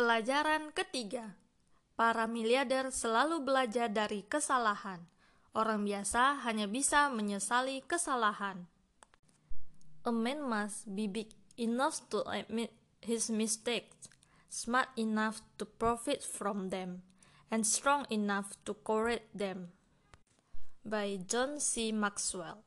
Pelajaran ketiga, para miliarder selalu belajar dari kesalahan. Orang biasa hanya bisa menyesali kesalahan. A man must be big enough to admit his mistakes, smart enough to profit from them, and strong enough to correct them. By John C. Maxwell.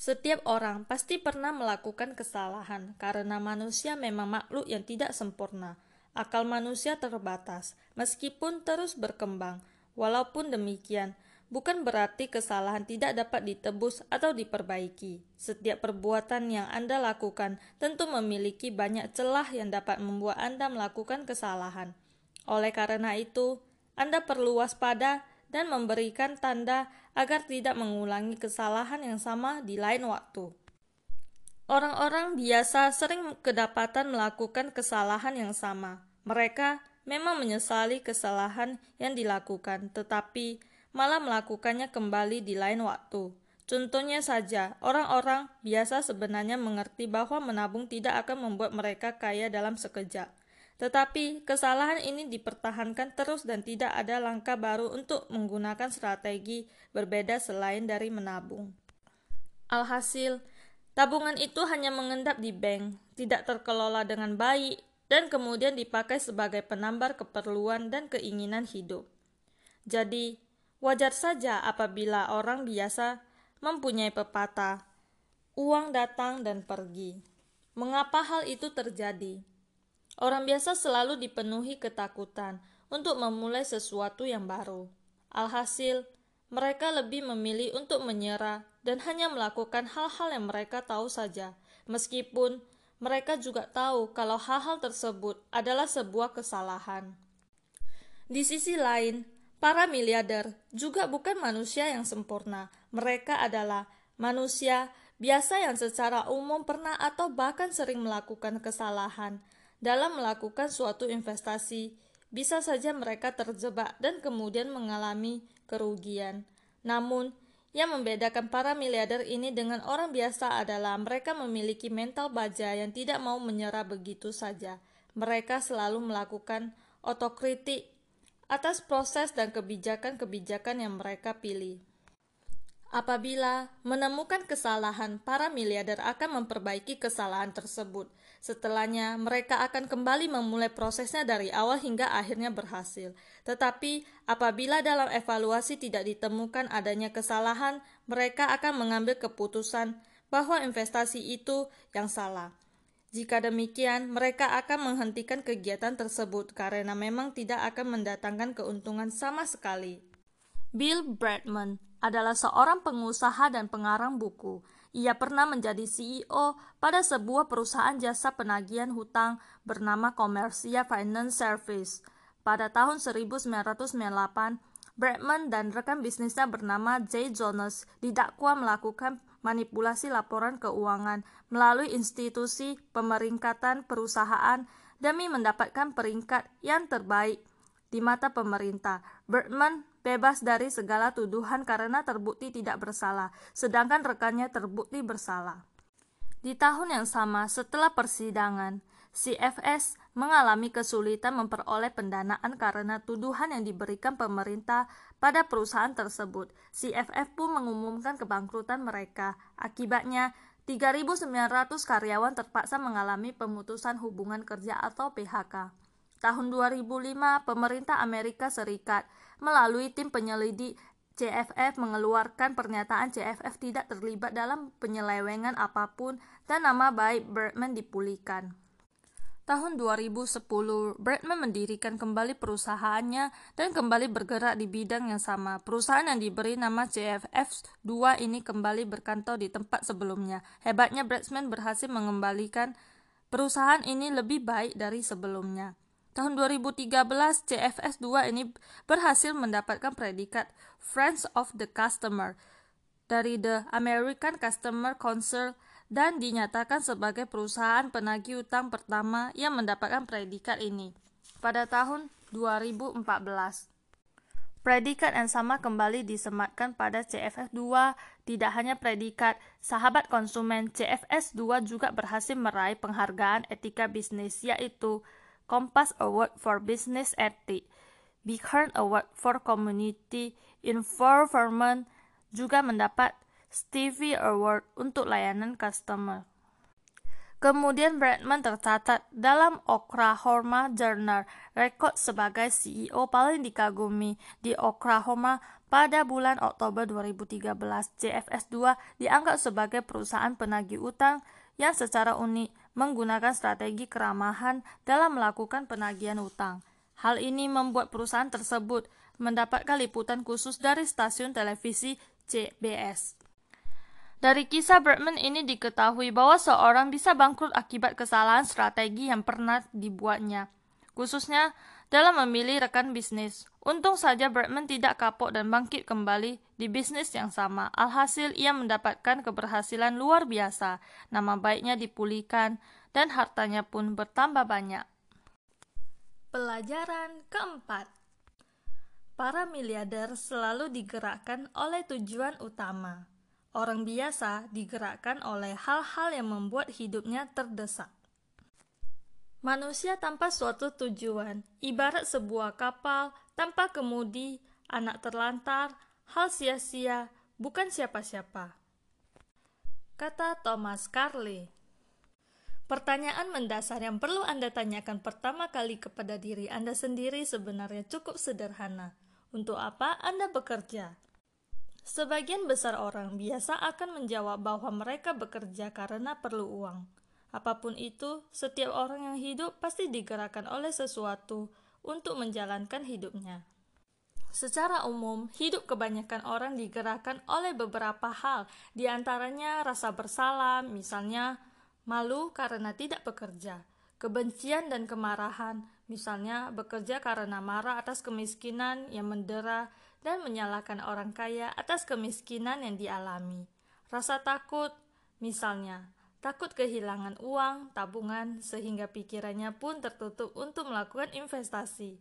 Setiap orang pasti pernah melakukan kesalahan karena manusia memang makhluk yang tidak sempurna. Akal manusia terbatas, meskipun terus berkembang. Walaupun demikian, bukan berarti kesalahan tidak dapat ditebus atau diperbaiki. Setiap perbuatan yang Anda lakukan tentu memiliki banyak celah yang dapat membuat Anda melakukan kesalahan. Oleh karena itu, Anda perlu waspada dan memberikan tanda agar tidak mengulangi kesalahan yang sama di lain waktu. Orang-orang biasa sering kedapatan melakukan kesalahan yang sama. Mereka memang menyesali kesalahan yang dilakukan, tetapi malah melakukannya kembali di lain waktu. Contohnya saja, orang-orang biasa sebenarnya mengerti bahwa menabung tidak akan membuat mereka kaya dalam sekejap. Tetapi kesalahan ini dipertahankan terus dan tidak ada langkah baru untuk menggunakan strategi berbeda selain dari menabung. Alhasil, tabungan itu hanya mengendap di bank, tidak terkelola dengan baik, dan kemudian dipakai sebagai penambar keperluan dan keinginan hidup. Jadi, wajar saja apabila orang biasa mempunyai pepatah, uang datang dan pergi. Mengapa hal itu terjadi? Orang biasa selalu dipenuhi ketakutan untuk memulai sesuatu yang baru. Alhasil, mereka lebih memilih untuk menyerah dan hanya melakukan hal-hal yang mereka tahu saja, meskipun mereka juga tahu kalau hal-hal tersebut adalah sebuah kesalahan. Di sisi lain, para miliarder juga bukan manusia yang sempurna. Mereka adalah manusia biasa yang secara umum pernah atau bahkan sering melakukan kesalahan dalam melakukan suatu investasi, bisa saja mereka terjebak dan kemudian mengalami kerugian. Namun, yang membedakan para miliarder ini dengan orang biasa adalah mereka memiliki mental baja yang tidak mau menyerah begitu saja. Mereka selalu melakukan otokritik atas proses dan kebijakan-kebijakan yang mereka pilih. Apabila menemukan kesalahan, para miliarder akan memperbaiki kesalahan tersebut. Setelahnya, mereka akan kembali memulai prosesnya dari awal hingga akhirnya berhasil. Tetapi, apabila dalam evaluasi tidak ditemukan adanya kesalahan, mereka akan mengambil keputusan bahwa investasi itu yang salah. Jika demikian, mereka akan menghentikan kegiatan tersebut karena memang tidak akan mendatangkan keuntungan sama sekali. Bill Bradman adalah seorang pengusaha dan pengarang buku. Ia pernah menjadi CEO pada sebuah perusahaan jasa penagihan hutang bernama Commercia Finance Service. Pada tahun 1998, Bradman dan rekan bisnisnya bernama Jay Jonas didakwa melakukan manipulasi laporan keuangan melalui institusi pemeringkatan perusahaan demi mendapatkan peringkat yang terbaik di mata pemerintah. Bertman bebas dari segala tuduhan karena terbukti tidak bersalah, sedangkan rekannya terbukti bersalah. Di tahun yang sama, setelah persidangan, CFS mengalami kesulitan memperoleh pendanaan karena tuduhan yang diberikan pemerintah pada perusahaan tersebut. CFF pun mengumumkan kebangkrutan mereka. Akibatnya, 3.900 karyawan terpaksa mengalami pemutusan hubungan kerja atau PHK. Tahun 2005, pemerintah Amerika Serikat melalui tim penyelidik CFF mengeluarkan pernyataan CFF tidak terlibat dalam penyelewengan apa pun dan nama baik Bertman dipulihkan. Tahun 2010, Bertman mendirikan kembali perusahaannya dan kembali bergerak di bidang yang sama. Perusahaan yang diberi nama CFF 2 ini kembali berkantor di tempat sebelumnya. Hebatnya Bertman berhasil mengembalikan perusahaan ini lebih baik dari sebelumnya. Tahun 2013, CFS 2 ini berhasil mendapatkan predikat Friends of the Customer dari The American Customer Council dan dinyatakan sebagai perusahaan penagih utang pertama yang mendapatkan predikat ini pada tahun 2014. Predikat yang sama kembali disematkan pada CFS 2. Tidak hanya predikat, sahabat konsumen CFS 2 juga berhasil meraih penghargaan etika bisnis yaitu Kompas Award for Business Ethics, Bighorn Award for Community Involvement, juga mendapat Stevie Award untuk layanan customer. Kemudian Bradman tercatat dalam Oklahoma Journal rekod sebagai CEO paling dikagumi di Oklahoma pada bulan Oktober 2013. JFS 2 dianggap sebagai perusahaan penagih utang yang secara unik menggunakan strategi keramahan dalam melakukan penagihan utang. Hal ini membuat perusahaan tersebut mendapatkan liputan khusus dari stasiun televisi CBS. Dari kisah Bergman ini diketahui bahwa seorang bisa bangkrut akibat kesalahan strategi yang pernah dibuatnya, khususnya dalam memilih rekan bisnis. Untung saja Bergman tidak kapok dan bangkit kembali di bisnis yang sama. Alhasil ia mendapatkan keberhasilan luar biasa, nama baiknya dipulihkan, dan hartanya pun bertambah banyak. Pelajaran keempat Para miliarder selalu digerakkan oleh tujuan utama Orang biasa digerakkan oleh hal-hal yang membuat hidupnya terdesak. Manusia tanpa suatu tujuan, ibarat sebuah kapal tanpa kemudi, anak terlantar, hal sia-sia, bukan siapa-siapa. Kata Thomas Carlyle. Pertanyaan mendasar yang perlu Anda tanyakan pertama kali kepada diri Anda sendiri sebenarnya cukup sederhana. Untuk apa Anda bekerja? Sebagian besar orang biasa akan menjawab bahwa mereka bekerja karena perlu uang. Apa pun itu, setiap orang yang hidup pasti digerakkan oleh sesuatu untuk menjalankan hidupnya. Secara umum, hidup kebanyakan orang digerakkan oleh beberapa hal, di antaranya rasa bersalah, misalnya malu karena tidak bekerja, kebencian dan kemarahan, misalnya bekerja karena marah atas kemiskinan yang mendera dan menyalahkan orang kaya atas kemiskinan yang dialami. Rasa takut, misalnya, takut kehilangan uang, tabungan, sehingga pikirannya pun tertutup untuk melakukan investasi.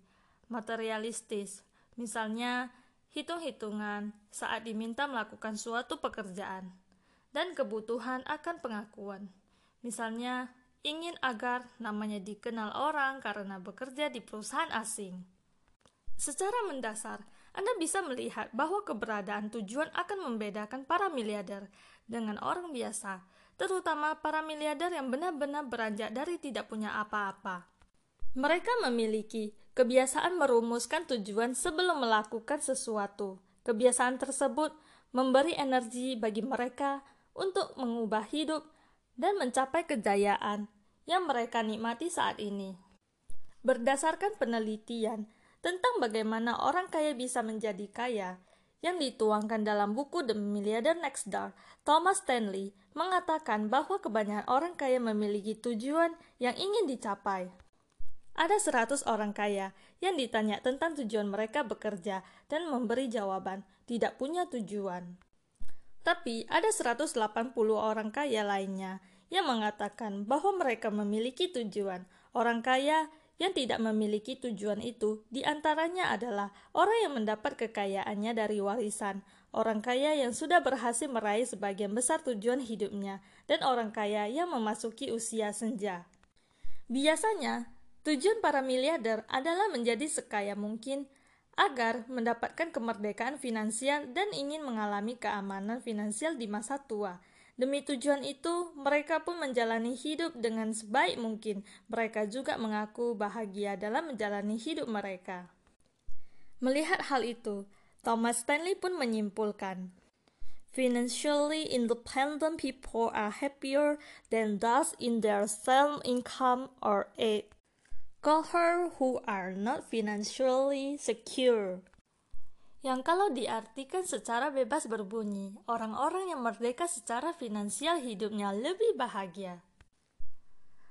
Materialistis, misalnya, hitung-hitungan saat diminta melakukan suatu pekerjaan, dan kebutuhan akan pengakuan. Misalnya, ingin agar namanya dikenal orang karena bekerja di perusahaan asing. Secara mendasar, anda bisa melihat bahwa keberadaan tujuan akan membedakan para miliarder dengan orang biasa, terutama para miliarder yang benar-benar beranjak dari tidak punya apa-apa. Mereka memiliki kebiasaan merumuskan tujuan sebelum melakukan sesuatu. Kebiasaan tersebut memberi energi bagi mereka untuk mengubah hidup dan mencapai kejayaan yang mereka nikmati saat ini. Berdasarkan penelitian, tentang bagaimana orang kaya bisa menjadi kaya yang dituangkan dalam buku The Milliarder Next Door, Thomas Stanley mengatakan bahwa kebanyakan orang kaya memiliki tujuan yang ingin dicapai. Ada 100 orang kaya yang ditanya tentang tujuan mereka bekerja dan memberi jawaban tidak punya tujuan. Tapi ada 180 orang kaya lainnya yang mengatakan bahwa mereka memiliki tujuan. Orang kaya yang tidak memiliki tujuan itu di antaranya adalah orang yang mendapat kekayaannya dari warisan, orang kaya yang sudah berhasil meraih sebagian besar tujuan hidupnya, dan orang kaya yang memasuki usia senja. Biasanya, tujuan para miliarder adalah menjadi sekaya mungkin agar mendapatkan kemerdekaan finansial dan ingin mengalami keamanan finansial di masa tua. Demi tujuan itu, mereka pun menjalani hidup dengan sebaik mungkin. Mereka juga mengaku bahagia dalam menjalani hidup mereka. Melihat hal itu, Thomas Stanley pun menyimpulkan, Financially independent people are happier than those in their self-income or aid. Cohort who are not financially secure yang kalau diartikan secara bebas berbunyi, orang-orang yang merdeka secara finansial hidupnya lebih bahagia.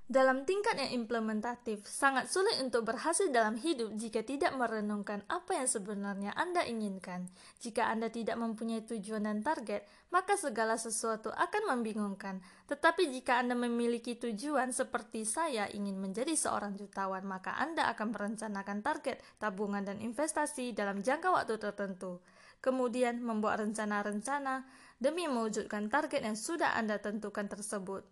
Dalam tingkat yang implementatif, sangat sulit untuk berhasil dalam hidup jika tidak merenungkan apa yang sebenarnya Anda inginkan. Jika Anda tidak mempunyai tujuan dan target, maka segala sesuatu akan membingungkan. Tetapi jika Anda memiliki tujuan seperti saya ingin menjadi seorang jutawan, maka Anda akan merencanakan target, tabungan, dan investasi dalam jangka waktu tertentu. Kemudian membuat rencana-rencana demi mewujudkan target yang sudah Anda tentukan tersebut.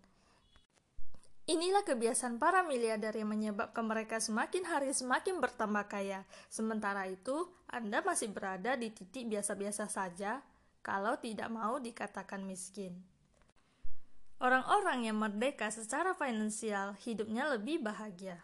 Inilah kebiasaan para miliarder yang menyebabkan mereka semakin hari semakin bertambah kaya. Sementara itu, Anda masih berada di titik biasa-biasa saja kalau tidak mau dikatakan miskin. Orang-orang yang merdeka secara finansial hidupnya lebih bahagia.